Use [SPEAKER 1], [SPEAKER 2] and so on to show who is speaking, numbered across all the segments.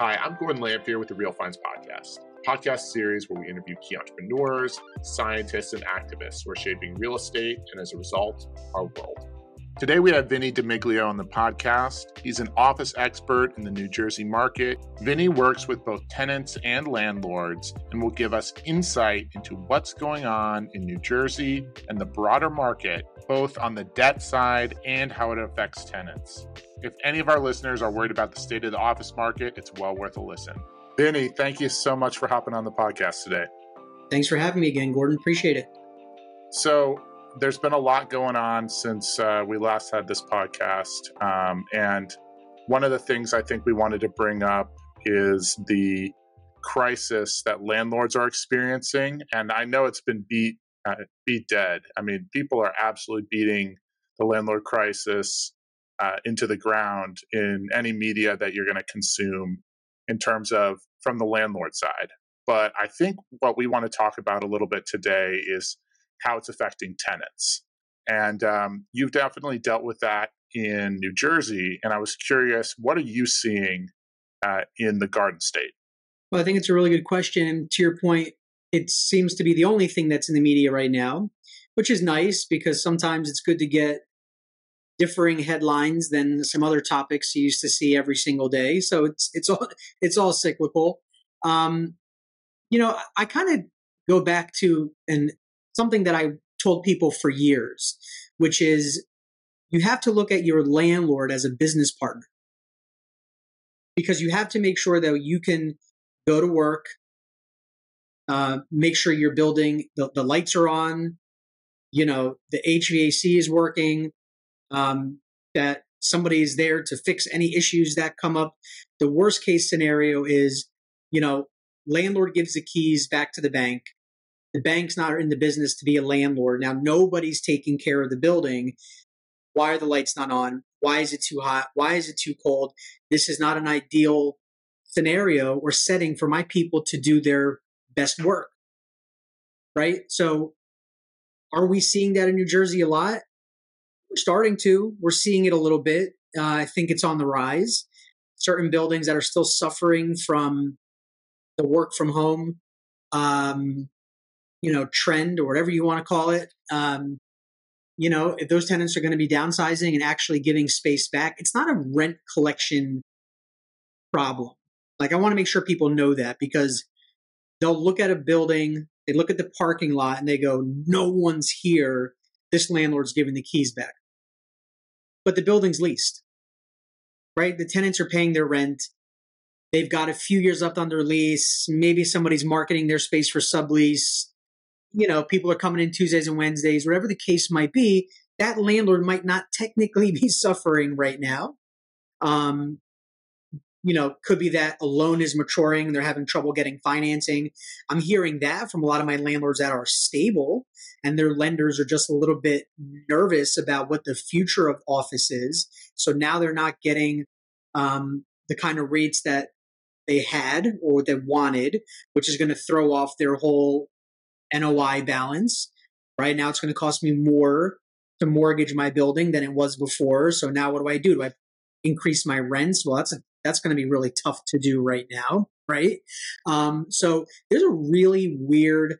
[SPEAKER 1] Hi, I'm Gordon Lamphere with the Real Finds Podcast, podcast series where we interview key entrepreneurs, scientists, and activists who are shaping real estate and, as a result, our world. Today we have Vinny Di Meglio on the podcast. He's an office expert in the New Jersey market. Vinny works with both tenants and landlords and will give us insight into what's going on in New Jersey and the broader market, both on the debt side and how it affects tenants. If any of our listeners are worried about the state of the office market, it's well worth a listen. Vinny, thank you so much for hopping on the podcast today.
[SPEAKER 2] Thanks for having me again, Gordon. Appreciate it.
[SPEAKER 1] So, there's been a lot going on since uh, we last had this podcast. Um, and one of the things I think we wanted to bring up is the crisis that landlords are experiencing. And I know it's been beat, uh, beat dead. I mean, people are absolutely beating the landlord crisis uh, into the ground in any media that you're going to consume in terms of from the landlord side. But I think what we want to talk about a little bit today is how it's affecting tenants. And um, you've definitely dealt with that in New Jersey. And I was curious, what are you seeing uh, in the Garden State?
[SPEAKER 2] Well, I think it's a really good question. And to your point, it seems to be the only thing that's in the media right now, which is nice because sometimes it's good to get differing headlines than some other topics you used to see every single day. So it's it's all it's all cyclical. Um, you know, I kind of go back to and something that I told people for years, which is you have to look at your landlord as a business partner because you have to make sure that you can go to work, uh, make sure your building the, the lights are on, you know the HVAC is working, um, that somebody is there to fix any issues that come up. The worst case scenario is, you know, landlord gives the keys back to the bank. The bank's not in the business to be a landlord. Now nobody's taking care of the building. Why are the lights not on? Why is it too hot? Why is it too cold? This is not an ideal scenario or setting for my people to do their best work. Right? So are we seeing that in New Jersey a lot? We're starting to. We're seeing it a little bit. Uh, I think it's on the rise. Certain buildings that are still suffering from the work from home, um, you know, trend or whatever you want to call it. Um, you know, if those tenants are going to be downsizing and actually giving space back, it's not a rent collection problem. Like I want to make sure people know that because they'll look at a building, they look at the parking lot, and they go, "No one's here. This landlord's giving the keys back." but the building's leased, right? The tenants are paying their rent. They've got a few years left on their lease. Maybe somebody's marketing their space for sublease. You know, people are coming in Tuesdays and Wednesdays, whatever the case might be. That landlord might not technically be suffering right now. Um, you know, could be that a loan is maturing they're having trouble getting financing. I'm hearing that from a lot of my landlords that are stable and their lenders are just a little bit nervous about what the future of office is. So now they're not getting um, the kind of rates that they had or they wanted, which is going to throw off their whole NOI balance. Right now, it's going to cost me more to mortgage my building than it was before. So now, what do I do? Do I increase my rents? Well, that's a that's going to be really tough to do right now, right? Um, so there's a really weird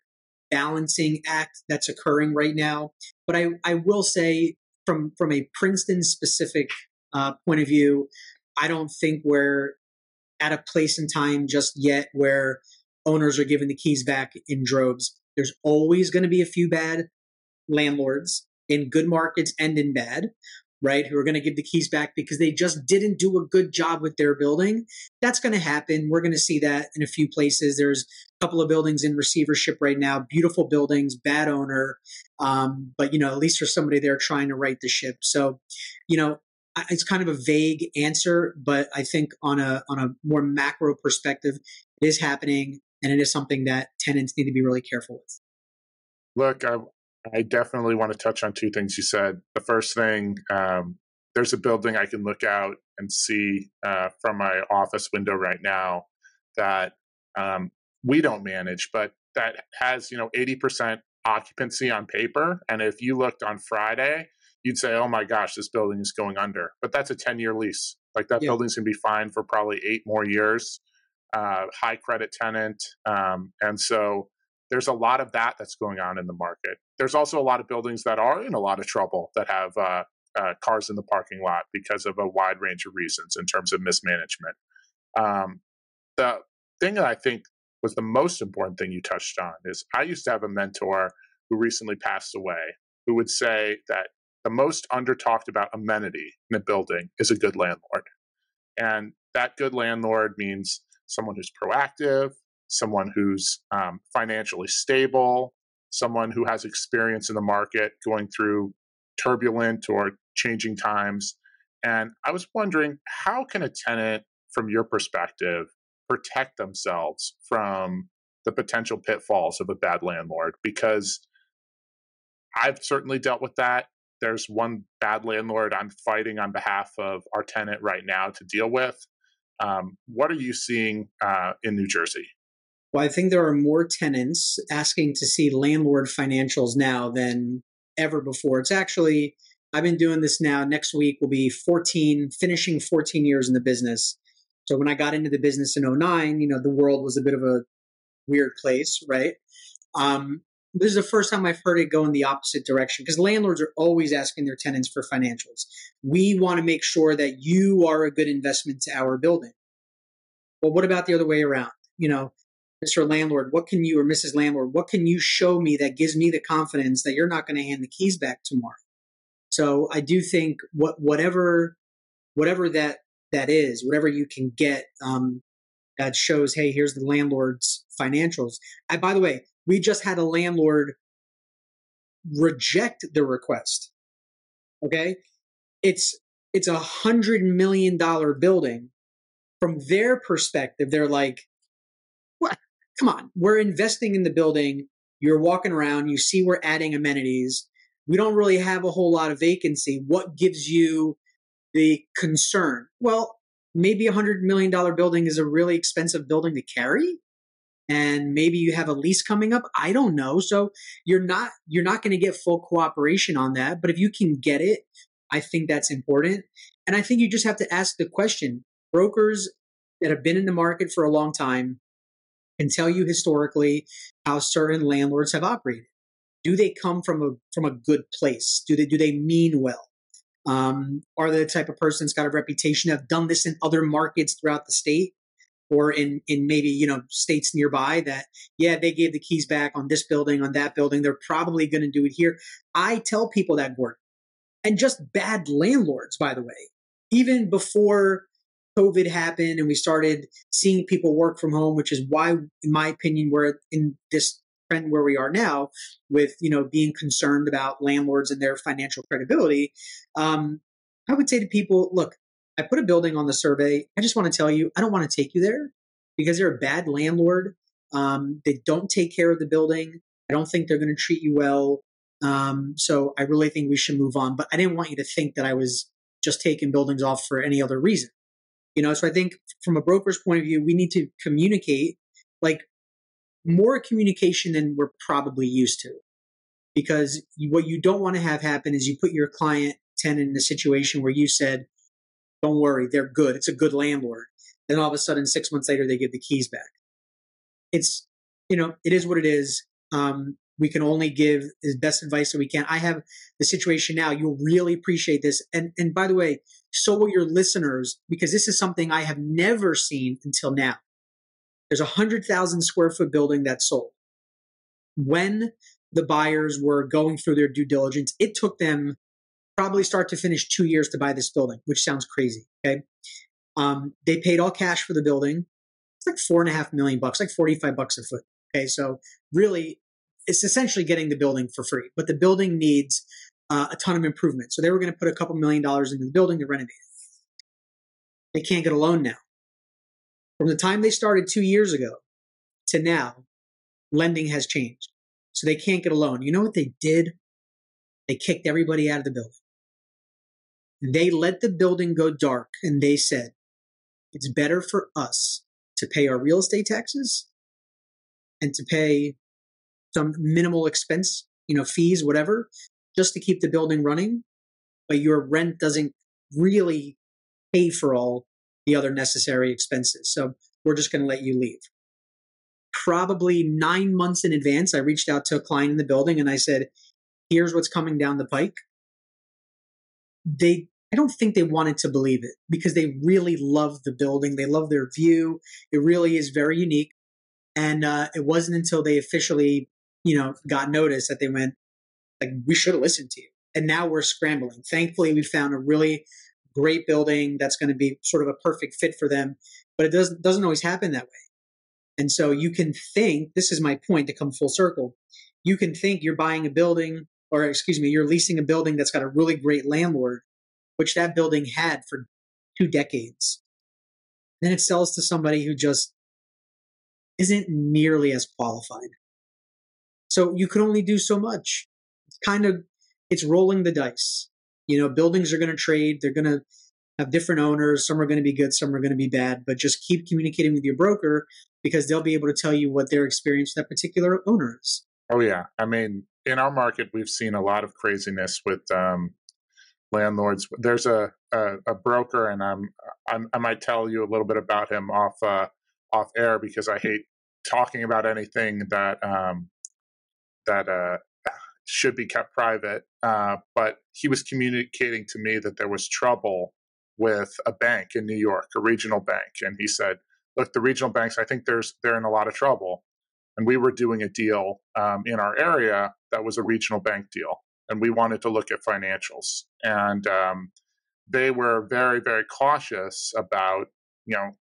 [SPEAKER 2] balancing act that's occurring right now. But I, I will say, from from a Princeton specific uh, point of view, I don't think we're at a place in time just yet where owners are giving the keys back in droves. There's always going to be a few bad landlords in good markets and in bad right? Who are going to give the keys back because they just didn't do a good job with their building. That's going to happen. We're going to see that in a few places. There's a couple of buildings in receivership right now, beautiful buildings, bad owner. Um, but, you know, at least there's somebody there trying to right the ship. So, you know, it's kind of a vague answer, but I think on a on a more macro perspective, it is happening, and it is something that tenants need to be really careful with.
[SPEAKER 1] Look, I, I definitely want to touch on two things you said. The first thing, um, there's a building I can look out and see uh, from my office window right now that um, we don't manage, but that has you know 80% occupancy on paper. And if you looked on Friday, you'd say, "Oh my gosh, this building is going under." But that's a 10 year lease. Like that yeah. building's gonna be fine for probably eight more years. Uh, high credit tenant. Um, and so there's a lot of that that's going on in the market. There's also a lot of buildings that are in a lot of trouble that have uh, uh, cars in the parking lot because of a wide range of reasons in terms of mismanagement. Um, the thing that I think was the most important thing you touched on is I used to have a mentor who recently passed away who would say that the most under talked about amenity in a building is a good landlord. And that good landlord means someone who's proactive, someone who's um, financially stable, someone who has experience in the market going through turbulent or changing times. And I was wondering, how can a tenant, from your perspective, protect themselves from the potential pitfalls of a bad landlord? Because I've certainly dealt with that. There's one bad landlord I'm fighting on behalf of our tenant right now to deal with. Um, what are you seeing uh, in New Jersey?
[SPEAKER 2] Well, I think there are more tenants asking to see landlord financials now than ever before. It's actually, I've been doing this now. Next week will be 14, finishing 14 years in the business. So when I got into the business in 09, you know, the world was a bit of a weird place, right? Um, this is the first time I've heard it go in the opposite direction because landlords are always asking their tenants for financials. We want to make sure that you are a good investment to our building. Well, what about the other way around? You know, Mr. Landlord, what can you or Mrs. Landlord, what can you show me that gives me the confidence that you're not going to hand the keys back tomorrow? So I do think what whatever whatever that that is, whatever you can get um, that shows, hey, here's the landlord's financials. I, by the way, we just had a landlord reject the request. Okay, it's it's a hundred million dollar building. From their perspective, they're like, "What? Come on, we're investing in the building. You're walking around, you see we're adding amenities. We don't really have a whole lot of vacancy. What gives you the concern? Well, maybe a hundred million dollar building is a really expensive building to carry and maybe you have a lease coming up i don't know. So you're not you're not going to get full cooperation on that but if you can get it i think that's important. And i think you just have to ask the question. Brokers that have been in the market for a long time can tell you historically how certain landlords have operated. Do they come from a from a good place? Do they do they mean well? Um, are they the type of person that's got a reputation have done this in other markets throughout the state or in in maybe you know states nearby that yeah they gave the keys back on this building on that building they're probably going to do it here. I tell people that gordon and just bad landlords by the way. Even before covid happened and we started seeing people work from home which is why in my opinion we're in this trend where we are now with you know being concerned about landlords and their financial credibility. Um, i would say to people look I put a building on the survey. I just want to tell you, I don't want to take you there because they're a bad landlord. Um, they don't take care of the building. I don't think they're going to treat you well. Um, so I really think we should move on. But I didn't want you to think that I was just taking buildings off for any other reason. You know, so I think from a broker's point of view, we need to communicate like more communication than we're probably used to. Because what you don't want to have happen is you put your client tenant in a situation where you said, don't worry, they're good. It's a good landlord. Then all of a sudden, six months later, they give the keys back. It's, you know, it is what it is. Um, we can only give the best advice that we can. I have the situation now. You'll really appreciate this. And and by the way, so will your listeners, because this is something I have never seen until now. There's a hundred thousand square foot building that sold. When the buyers were going through their due diligence, it took them probably start to finish two years to buy this building, which sounds crazy. Okay. Um, they paid all cash for the building. It's like four and a half million bucks, like 45 bucks a foot. Okay. So really, it's essentially getting the building for free, but the building needs uh, a ton of improvement. So they were going to put a couple million dollars into the building to renovate it. They can't get a loan now. From the time they started two years ago to now, lending has changed. So they can't get a loan. You know what they did? They kicked everybody out of the building. They let the building go dark and they said, it's better for us to pay our real estate taxes and to pay some minimal expense, you know, fees, whatever, just to keep the building running. But your rent doesn't really pay for all the other necessary expenses. So we're just going to let you leave. Probably nine months in advance, I reached out to a client in the building and I said, here's what's coming down the pike. They, I don't think they wanted to believe it because they really love the building. They love their view. It really is very unique. And uh, it wasn't until they officially, you know, got notice that they went, like, we should have listened to you. And now we're scrambling. Thankfully, we found a really great building that's going to be sort of a perfect fit for them. But it doesn't doesn't always happen that way. And so you can think, this is my point to come full circle. You can think you're buying a building, or excuse me, you're leasing a building that's got a really great landlord, which that building had for two decades. Then it sells to somebody who just isn't nearly as qualified. So you can only do so much. It's kind of it's rolling the dice. You know, buildings are going to trade. They're going to have different owners. Some are going to be good, some are going to be bad. But just keep communicating with your broker because they'll be able to tell you what their experience with that particular owner is.
[SPEAKER 1] Oh yeah, I mean, in our market, we've seen a lot of craziness with um, landlords. There's a, a, a broker, and I'm, I'm, i might tell you a little bit about him off uh, off air because I hate talking about anything that um, that uh, should be kept private. Uh, but he was communicating to me that there was trouble with a bank in New York, a regional bank, and he said, "Look, the regional banks, I think there's they're in a lot of trouble." And we were doing a deal um, in our area that was a regional bank deal, and we wanted to look at financials, and um, they were very, very cautious about you know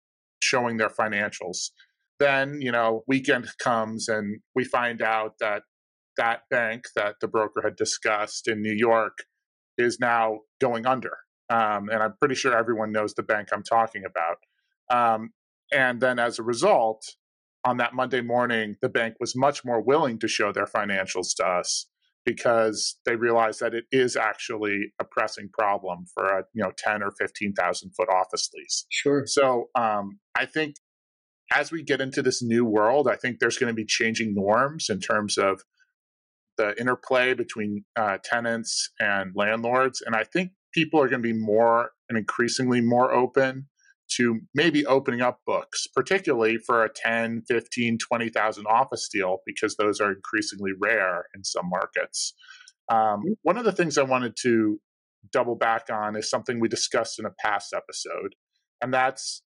[SPEAKER 1] showing their financials. Then you know weekend comes, and we find out that that bank that the broker had discussed in New York is now going under. Um, and I'm pretty sure everyone knows the bank I'm talking about. Um, and then as a result, on that Monday morning, the bank was much more willing to show their financials to us because they realized that it is actually a pressing problem for a you know 10 or 15,000 foot office lease.
[SPEAKER 2] Sure.
[SPEAKER 1] So um, I think as we get into this new world, I think there's going to be changing norms in terms of the interplay between uh, tenants and landlords. And I think people are going to be more and increasingly more open to maybe opening up books, particularly for a 10, 15, 20,000 office deal, because those are increasingly rare in some markets. Um, mm-hmm. one of the things I wanted to double back on is something we discussed in a past episode, and that's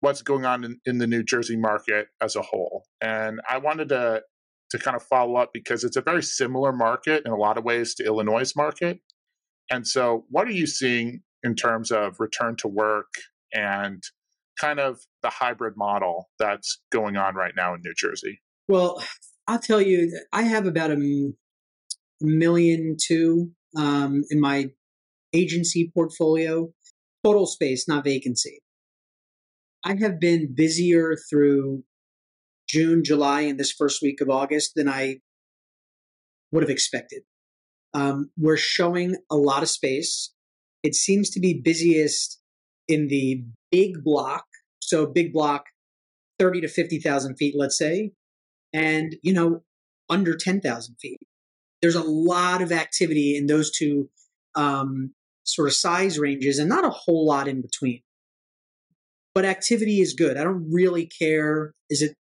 [SPEAKER 1] what's going on in, in the New Jersey market as a whole. And I wanted to to kind of follow up because it's a very similar market in a lot of ways to Illinois' market. And so, what are you seeing in terms of return to work and kind of the hybrid model that's going on right now in New Jersey?
[SPEAKER 2] Well, I'll tell you, I have about a million two um, in my agency portfolio, total space, not vacancy. I have been busier through June, July, and this first week of August than I would have expected. Um, we're showing a lot of space. It seems to be busiest in the big block. So big block, 30 to 50,000 feet, let's say, and, you know, under 10,000 feet. There's a lot of activity in those two um, sort of size ranges and not a whole lot in between. But activity is good. I don't really care. Is it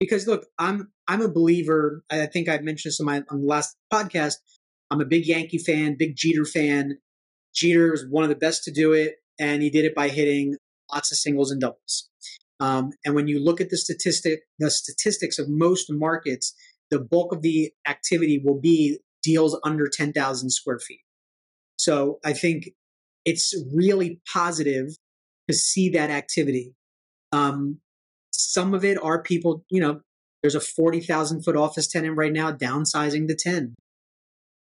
[SPEAKER 2] because look, I'm I'm a believer. I think I've mentioned this on my on the last podcast. I'm a big Yankee fan, big Jeter fan. Jeter was one of the best to do it, and he did it by hitting lots of singles and doubles. Um, and when you look at the statistic, the statistics of most markets, the bulk of the activity will be deals under 10,000 square feet. So I think it's really positive to see that activity. Um, some of it are people, you know, there's a 40,000 foot office tenant right now downsizing to 10.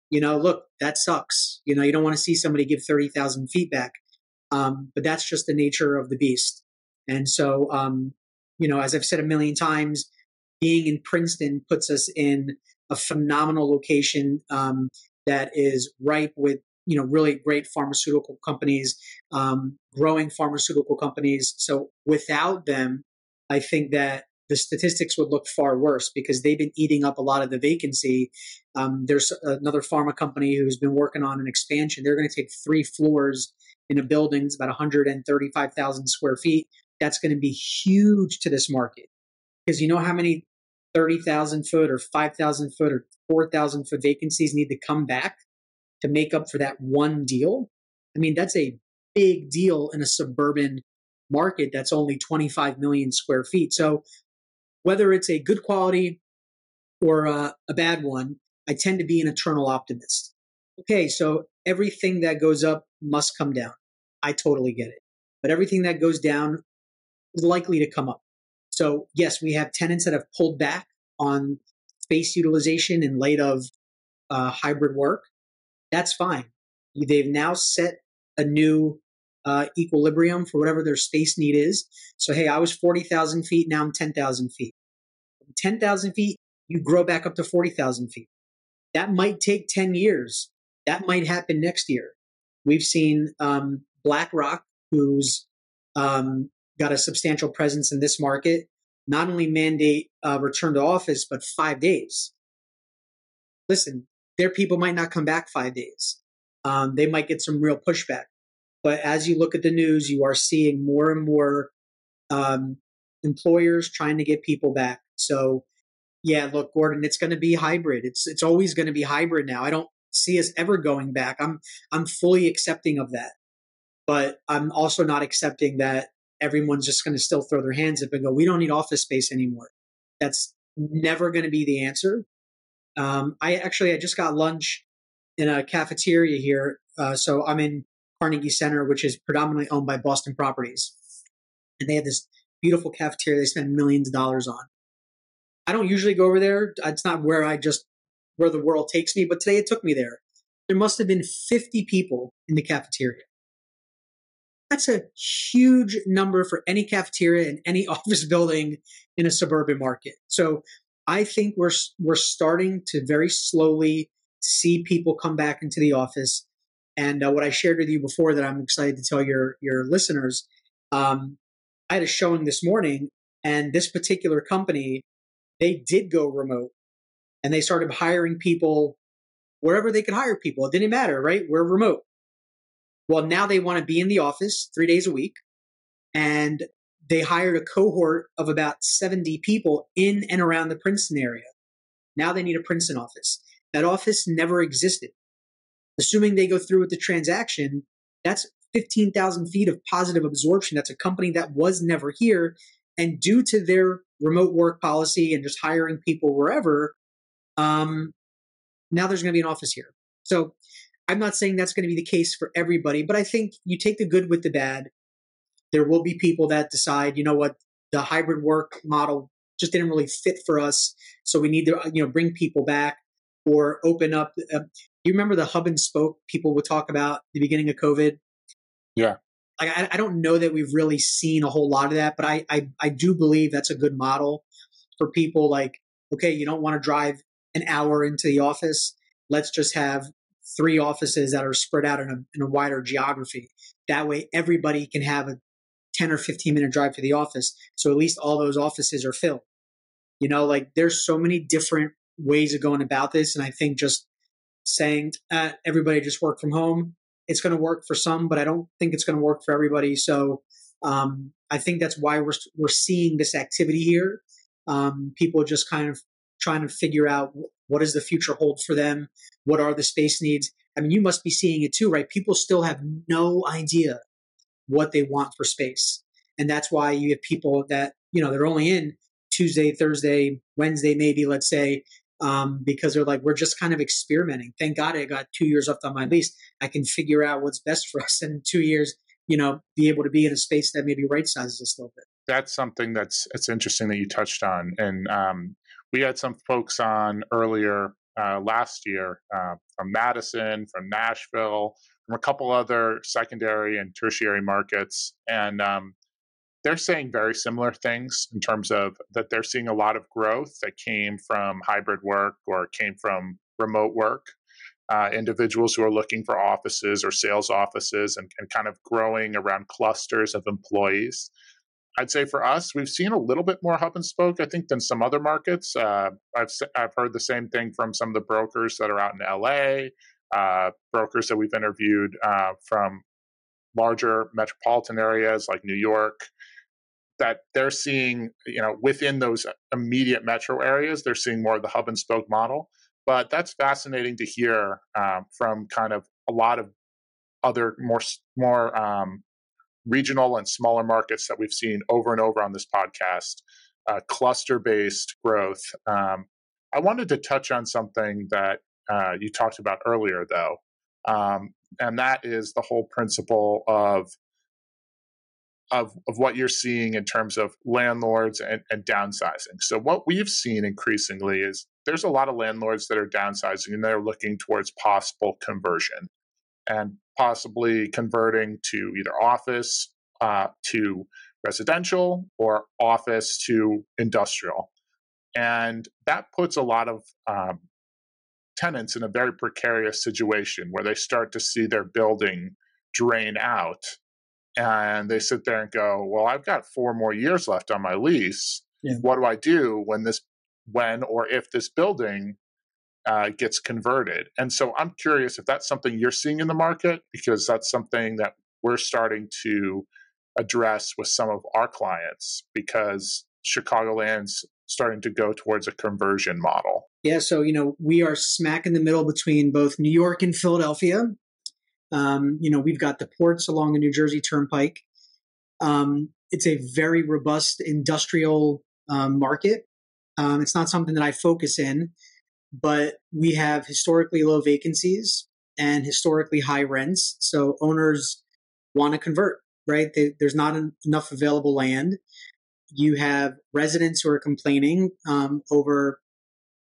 [SPEAKER 2] You know, look, that sucks. You know, you don't want to see somebody give 30,000 feet back. Um, but that's just the nature of the beast. And so, um, you know, as I've said a million times, being in Princeton puts us in a phenomenal location um, that is ripe with you know really great pharmaceutical companies, um, growing pharmaceutical companies. So without them, I think that the statistics would look far worse because they've been eating up a lot of the vacancy. Um, there's another pharma company who's been working on an expansion. They're going to take three floors in a building, it's about 135,000 square feet. that's going to be huge to this market because you know how many 30,000 foot or 5,000 foot or 4,000 foot vacancies need to come back to make up for that one deal. I mean, that's a big deal in a suburban market that's only 25 million square feet. So whether it's a good quality or a, bad one, I tend to be an eternal optimist. Okay, so everything that goes up must come down. I totally get it. But everything that goes down is likely to come up. So, yes, we have tenants that have pulled back on space utilization in light of uh, hybrid work. That's fine. They've now set a new uh, equilibrium for whatever their space need is. So, hey, I was 40,000 feet, now I'm 10,000 feet. 10,000 feet, you grow back up to 40,000 feet. That might take 10 years. That might happen next year. We've seen um, BlackRock, who's um, got a substantial presence in this market, not only mandate uh, return to office, but five days. Listen, their people might not come back five days. Um, they might get some real pushback. But as you look at the news, you are seeing more and more um, employers trying to get people back. So, yeah, look, Gordon, it's going to be hybrid. It's it's always going to be hybrid now. I don't see us ever going back. I'm I'm fully accepting of that, but I'm also not accepting that everyone's just going to still throw their hands up and go, "We don't need office space anymore." That's never going to be the answer. Um, I actually I just got lunch in a cafeteria here. Uh, so I'm in Carnegie Center, which is predominantly owned by Boston Properties, and they have this beautiful cafeteria they spend millions of dollars on. I don't usually go over there. It's not where I just where the world takes me, but today it took me there. There must have been 50 people in the cafeteria. That's a huge number for any cafeteria in any office building in a suburban market. So I think we're we're starting to very slowly see people come back into the office. And uh, what I shared with you before that I'm excited to tell your your listeners, um, I had a showing this morning, and this particular company they did go remote, and they started hiring people wherever they could hire people. It didn't matter, right? We're remote. Well, now they want to be in the office three days a week. And they hired a cohort of about 70 people in and around the Princeton area. Now they need a Princeton office. That office never existed. Assuming they go through with the transaction, that's 15,000 feet of positive absorption. That's a company that was never here. And due to their remote work policy and just hiring people wherever, um, now there's going to be an office here. So I'm not saying that's going to be the case for everybody, but I think you take the good with the bad. There will be people that decide, you know what, the hybrid work model just didn't really fit for us, so we need to, you know, bring people back or open up. Uh, you remember the hub and spoke people would talk about the beginning of COVID?
[SPEAKER 1] Yeah.
[SPEAKER 2] Like, I, I don't know that we've really seen a whole lot of that, but I, I, I do believe that's a good model for people. Like, okay, you don't want to drive an hour into the office. Let's just have three offices that are spread out in a, in a wider geography. That way, everybody can have a 10 or 15 minute drive to the office. So at least all those offices are filled. You know, like there's so many different ways of going about this. And I think just saying uh, everybody just work from home, it's going to work for some, but I don't think it's going to work for everybody. So um, I think that's why we're, we're seeing this activity here. Um, people just kind of trying to figure out what does the future hold for them? What are the space needs? I mean, you must be seeing it too, right? People still have no idea what they want for space. And that's why you have people that, you know, they're only in Tuesday, Thursday, Wednesday, maybe, let's say, um, because they're like, we're just kind of experimenting. Thank God I got two years left on my lease. I can figure out what's best for us. And in two years, you know, be able to be in a space that maybe right sizes us a little bit.
[SPEAKER 1] That's something that's it's interesting that you touched on. And um, we had some folks on earlier uh, last year uh, from Madison, from Nashville, from a couple other secondary and tertiary markets, and um, they're saying very similar things in terms of that they're seeing a lot of growth that came from hybrid work or came from remote work. Uh, individuals who are looking for offices or sales offices and, and kind of growing around clusters of employees. I'd say for us, we've seen a little bit more hub and spoke, I think, than some other markets. Uh, I've I've heard the same thing from some of the brokers that are out in LA, uh, brokers that we've interviewed uh, from larger metropolitan areas like New York. That they're seeing, you know, within those immediate metro areas, they're seeing more of the hub and spoke model. But that's fascinating to hear um, from kind of a lot of other more more um, regional and smaller markets that we've seen over and over on this podcast, uh, cluster based growth. Um, I wanted to touch on something that uh, you talked about earlier, though, um, and that is the whole principle of of, of what you're seeing in terms of landlords and, and downsizing. So what we've seen increasingly is there's a lot of landlords that are downsizing and they're looking towards possible conversion and possibly converting to either office uh, to residential or office to industrial. And that puts a lot of um, tenants in a very precarious situation where they start to see their building drain out and they sit there and go, "Well, I've got four more years left on my lease. Yeah. What do I do when this, when or if this building uh, gets converted?" And so I'm curious if that's something you're seeing in the market because that's something that we're starting to address with some of our clients because Chicagoland's starting to go towards a conversion model.
[SPEAKER 2] Yeah, so you know we are smack in the middle between both New York and Philadelphia. Um, you know, we've got the ports along the New Jersey Turnpike. Um, it's a very robust industrial um, market. Um, it's not something that I focus in, but we have historically low vacancies and historically high rents. So owners want to convert, right? They, there's not enough available land. You have residents who are complaining um, over,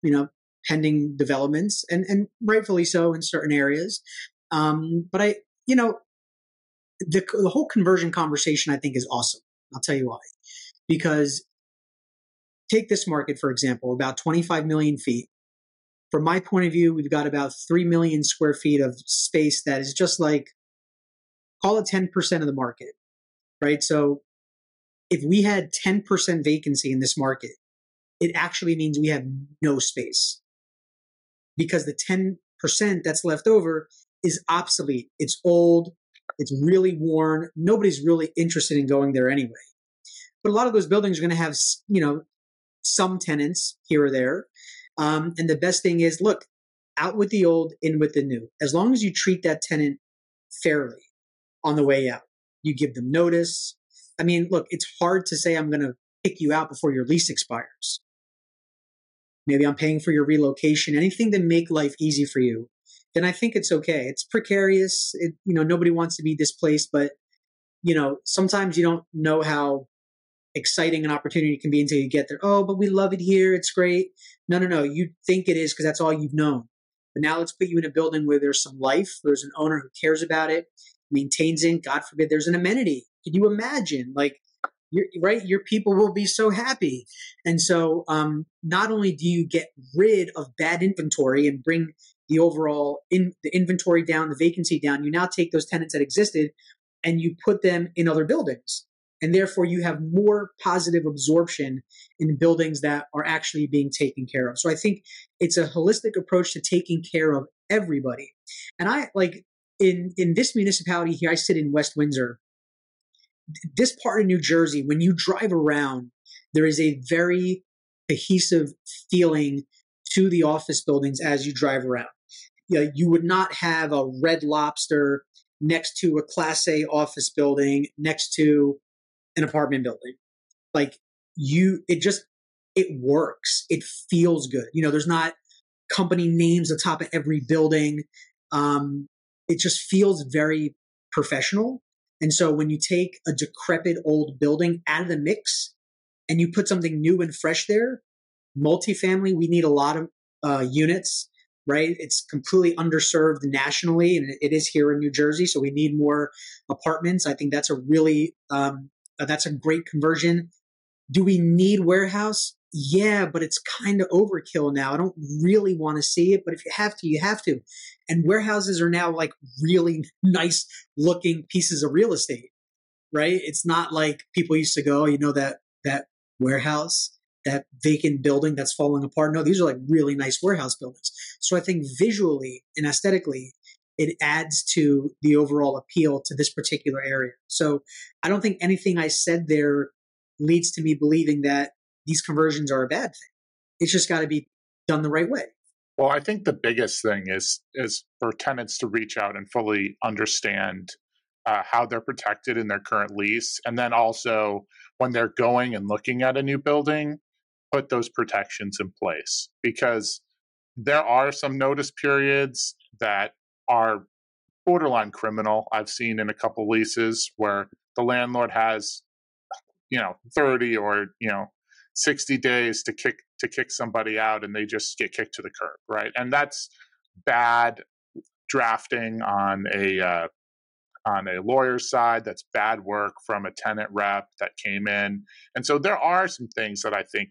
[SPEAKER 2] you know, pending developments, and and rightfully so in certain areas. Um, but I, you know, the, the whole conversion conversation I think is awesome. I'll tell you why. Because take this market, for example, about 25 million feet. From my point of view, we've got about 3 million square feet of space that is just like, call it 10% of the market, right? So if we had 10% vacancy in this market, it actually means we have no space because the 10% that's left over is obsolete. It's old. It's really worn. Nobody's really interested in going there anyway. But a lot of those buildings are going to have, you know, some tenants here or there. Um, and the best thing is, look, out with the old, in with the new. As long as you treat that tenant fairly on the way out, you give them notice. I mean, look, it's hard to say I'm going to kick you out before your lease expires. Maybe I'm paying for your relocation, anything to make life easy for you then I think it's okay. It's precarious. It, you know, nobody wants to be displaced, but you know, sometimes you don't know how exciting an opportunity can be until you get there. Oh, but we love it here. It's great. No, no, no. You think it is because that's all you've known. But now let's put you in a building where there's some life. There's an owner who cares about it, maintains it. God forbid there's an amenity. Can you imagine? Like, right, your people will be so happy. And so, um, not only do you get rid of bad inventory and bring the overall in the inventory down, the vacancy down. You now take those tenants that existed and you put them in other buildings. And therefore, you have more positive absorption in buildings that are actually being taken care of. So I think it's a holistic approach to taking care of everybody. And I like in in this municipality here, I sit in West Windsor. This part of New Jersey, when you drive around, there is a very cohesive feeling to the office buildings as you drive around you, know, you would not have a red lobster next to a class A office building next to an apartment building. Like you, it just, it works. It feels good. You know, there's not company names atop of every building. Um, it just feels very professional. And so when you take a decrepit old building out of the mix and you put something new and fresh there, multifamily, we need a lot of uh, units right? It's completely underserved nationally, and it is here in New Jersey. So we need more apartments. I think that's a really um, uh, that's a great conversion. Do we need warehouse? Yeah, but it's kind of overkill now. I don't really want to see it, but if you have to, you have to. And warehouses are now like really nice looking pieces of real estate, right? It's not like people used to go, you know, that that warehouse that vacant building that's falling apart. No, these are like really nice warehouse buildings. So I think visually and aesthetically, it adds to the overall appeal to this particular area. So I don't think anything I said there leads to me believing that these conversions are a bad thing. It's just got to be done the right way.
[SPEAKER 1] Well, I think the biggest thing is is for tenants to reach out and fully understand uh, how they're protected in their current lease, and then also when they're going and looking at a new building, put those protections in place because there are some notice periods that are borderline criminal. I've seen in a couple leases where the landlord has, you know, 30 or, you know, 60 days to kick to kick somebody out and they just get kicked to the curb, right? And that's bad drafting on a uh, on a lawyer's side. That's bad work from a tenant rep that came in. And so there are some things that I think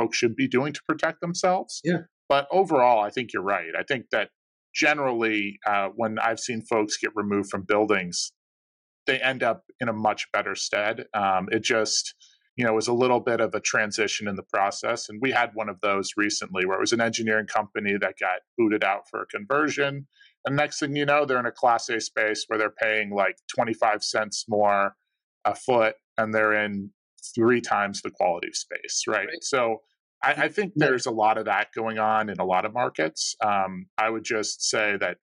[SPEAKER 1] folks should be doing to protect themselves.
[SPEAKER 2] Yeah.
[SPEAKER 1] But overall, I think you're right. I think that generally, uh, when I've seen folks get removed from buildings, they end up in a much better stead. Um, it just, you know, was a little bit of a transition in the process. And we had one of those recently where it was an engineering company that got booted out for a conversion. And next thing you know, they're in a class A space where they're paying like 25 cents more a foot and they're in three times the quality of space, right? right. So I, I, think there's a lot of that going on in a lot of markets. Um, I would just say that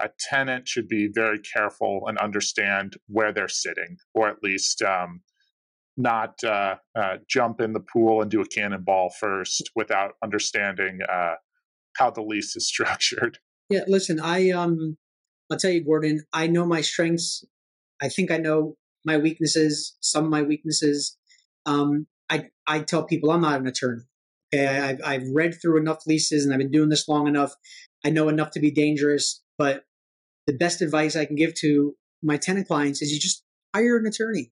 [SPEAKER 1] a tenant should be very careful and understand where they're sitting, or at least um, not uh, uh, jump in the pool and do a cannonball first without understanding uh, how the lease is structured.
[SPEAKER 2] Yeah, listen, I um, I'll tell you, Gordon. I know my strengths. I think I know my weaknesses. Some of my weaknesses. Um, I I tell people I'm not an attorney. Okay, I, I've I've read through enough leases and I've been doing this long enough. I know enough to be dangerous. But the best advice I can give to my tenant clients is you just hire an attorney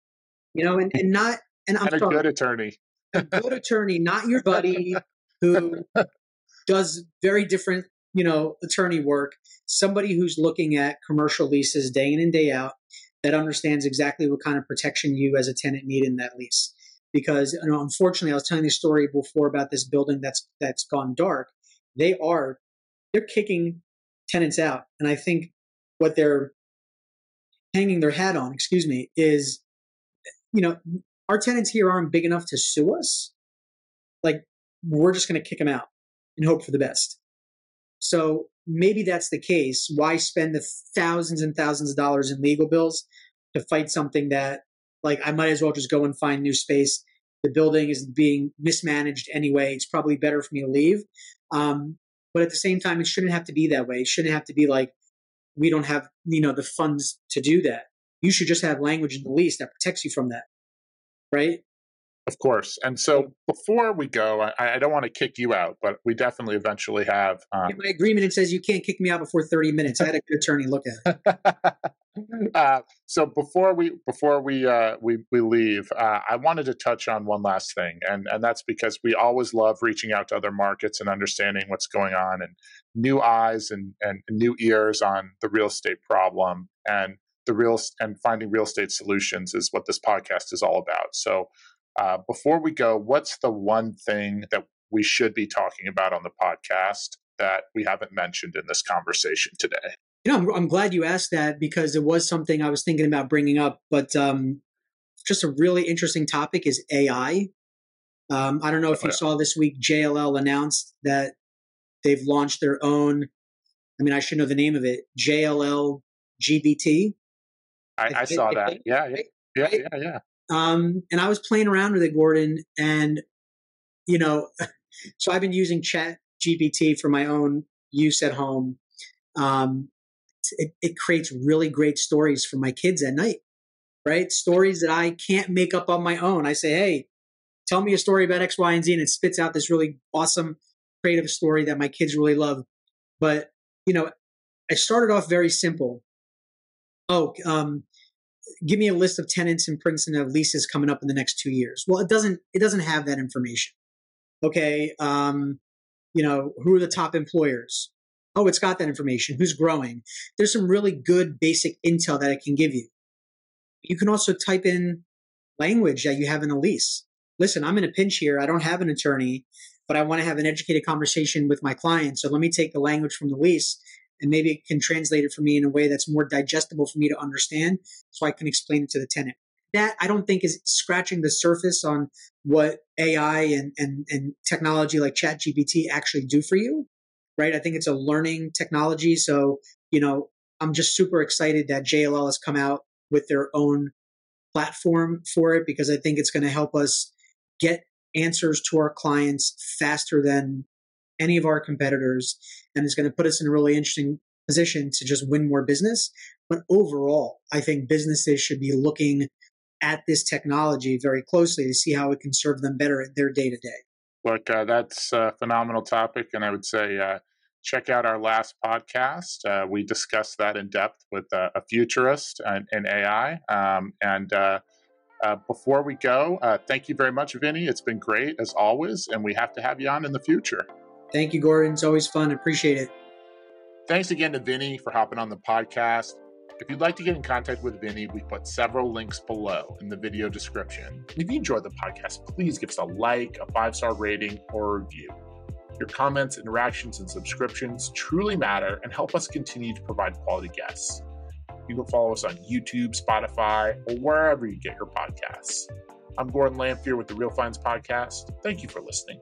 [SPEAKER 2] you know, and, and not and I'm
[SPEAKER 1] and a sorry, good attorney,
[SPEAKER 2] a good attorney, not your buddy who does very different, you know, attorney work. Somebody who's looking at commercial leases day in and day out that understands exactly what kind of protection you as a tenant need in that lease. Because you know, unfortunately, I was telling the story before about this building that's that's gone dark. They are they're kicking tenants out, and I think what they're hanging their hat on, excuse me, is you know, our tenants here aren't big enough to sue us. Like, we're just going to kick them out and hope for the best. So maybe that's the case. Why spend the thousands and thousands of dollars in legal bills to fight something that, like, I might as well just go and find new space. The building is being mismanaged anyway. It's probably better for me to leave. Um, but at the same time, it shouldn't have to be that way. It shouldn't have to be like we don't have you know the funds to do that you should just have language in the lease that protects you from that. Right?
[SPEAKER 1] Of course. And so before we go, I, I don't want to kick you out, but we definitely eventually have.
[SPEAKER 2] Um, my agreement, it says you can't kick me out before 30 minutes. I had a good attorney look at
[SPEAKER 1] it. uh, so before we before we uh, we we leave, uh, I wanted to touch on one last thing, and and that's because we always love reaching out to other markets and understanding what's going on, and new eyes and and new ears on the real estate problem. And the real and finding real estate solutions is what this podcast is all about. So, uh, before we go, what's the one thing that we should be talking about on the podcast that we haven't mentioned in this conversation today?
[SPEAKER 2] You know, I'm, I'm glad you asked that because it was something I was thinking about bringing up. But um, just a really interesting topic is AI. Um, I don't know if you saw this week, JLL announced that they've launched their own. I mean, I should know the name of it. JLL GPT.
[SPEAKER 1] I, I saw that. Yeah, yeah, yeah, yeah, yeah.
[SPEAKER 2] Um, and I was playing around with it, Gordon, and you know, so I've been using Chat GPT for my own use at home. Um, it, it creates really great stories for my kids at night, right? Stories that I can't make up on my own. I say, hey, tell me a story about X, Y, and Z, and it spits out this really awesome, creative story that my kids really love. But you know, I started off very simple oh, um, give me a list of tenants in Princeton of leases coming up in the next two years. Well, it doesn't. It doesn't have that information. Okay, um, you know, who are the top employers? Oh, it's got that information. Who's growing? There's some really good basic intel that it can give you. You can also type in language that you have in a lease. Listen, I'm in a pinch here. I don't have an attorney, but I want to have an educated conversation with my client. So let me take the language from the lease and maybe it can translate it for me in a way that's more digestible for me to understand so I can explain it to the tenant. that I don't think is scratching the surface on what AI and, and, and technology like ChatGPT actually do for you, right? I think it's a learning technology. So, you know, I'm just super excited that JLL has come out with their own platform for it because I think it's going to help us get answers to our clients faster than any of our competitors and it's going to put us in a really interesting position to just win more business. But overall, I think businesses should be looking at this technology very closely to see how it can serve them better in their day to day.
[SPEAKER 1] Look, uh, that's a phenomenal topic. And I would say uh, check out our last podcast. Uh, we discussed that in depth with a futurist in AI. Um, and uh, uh, before we go, uh, thank you very much, Vinny. It's been great as always. And we have to have you on in the future.
[SPEAKER 2] Thank you, Gordon. It's always fun. Appreciate it.
[SPEAKER 1] Thanks again to Vinny for hopping on the podcast. If you'd like to get in contact with Vinny, we put several links below in the video description. If you enjoyed the podcast, please give us a like, a five star rating, or a review. Your comments, interactions, and subscriptions truly matter and help us continue to provide quality guests. You can follow us on YouTube, Spotify, or wherever you get your podcasts. I'm Gordon Lamphere with the Real Finds Podcast. Thank you for listening.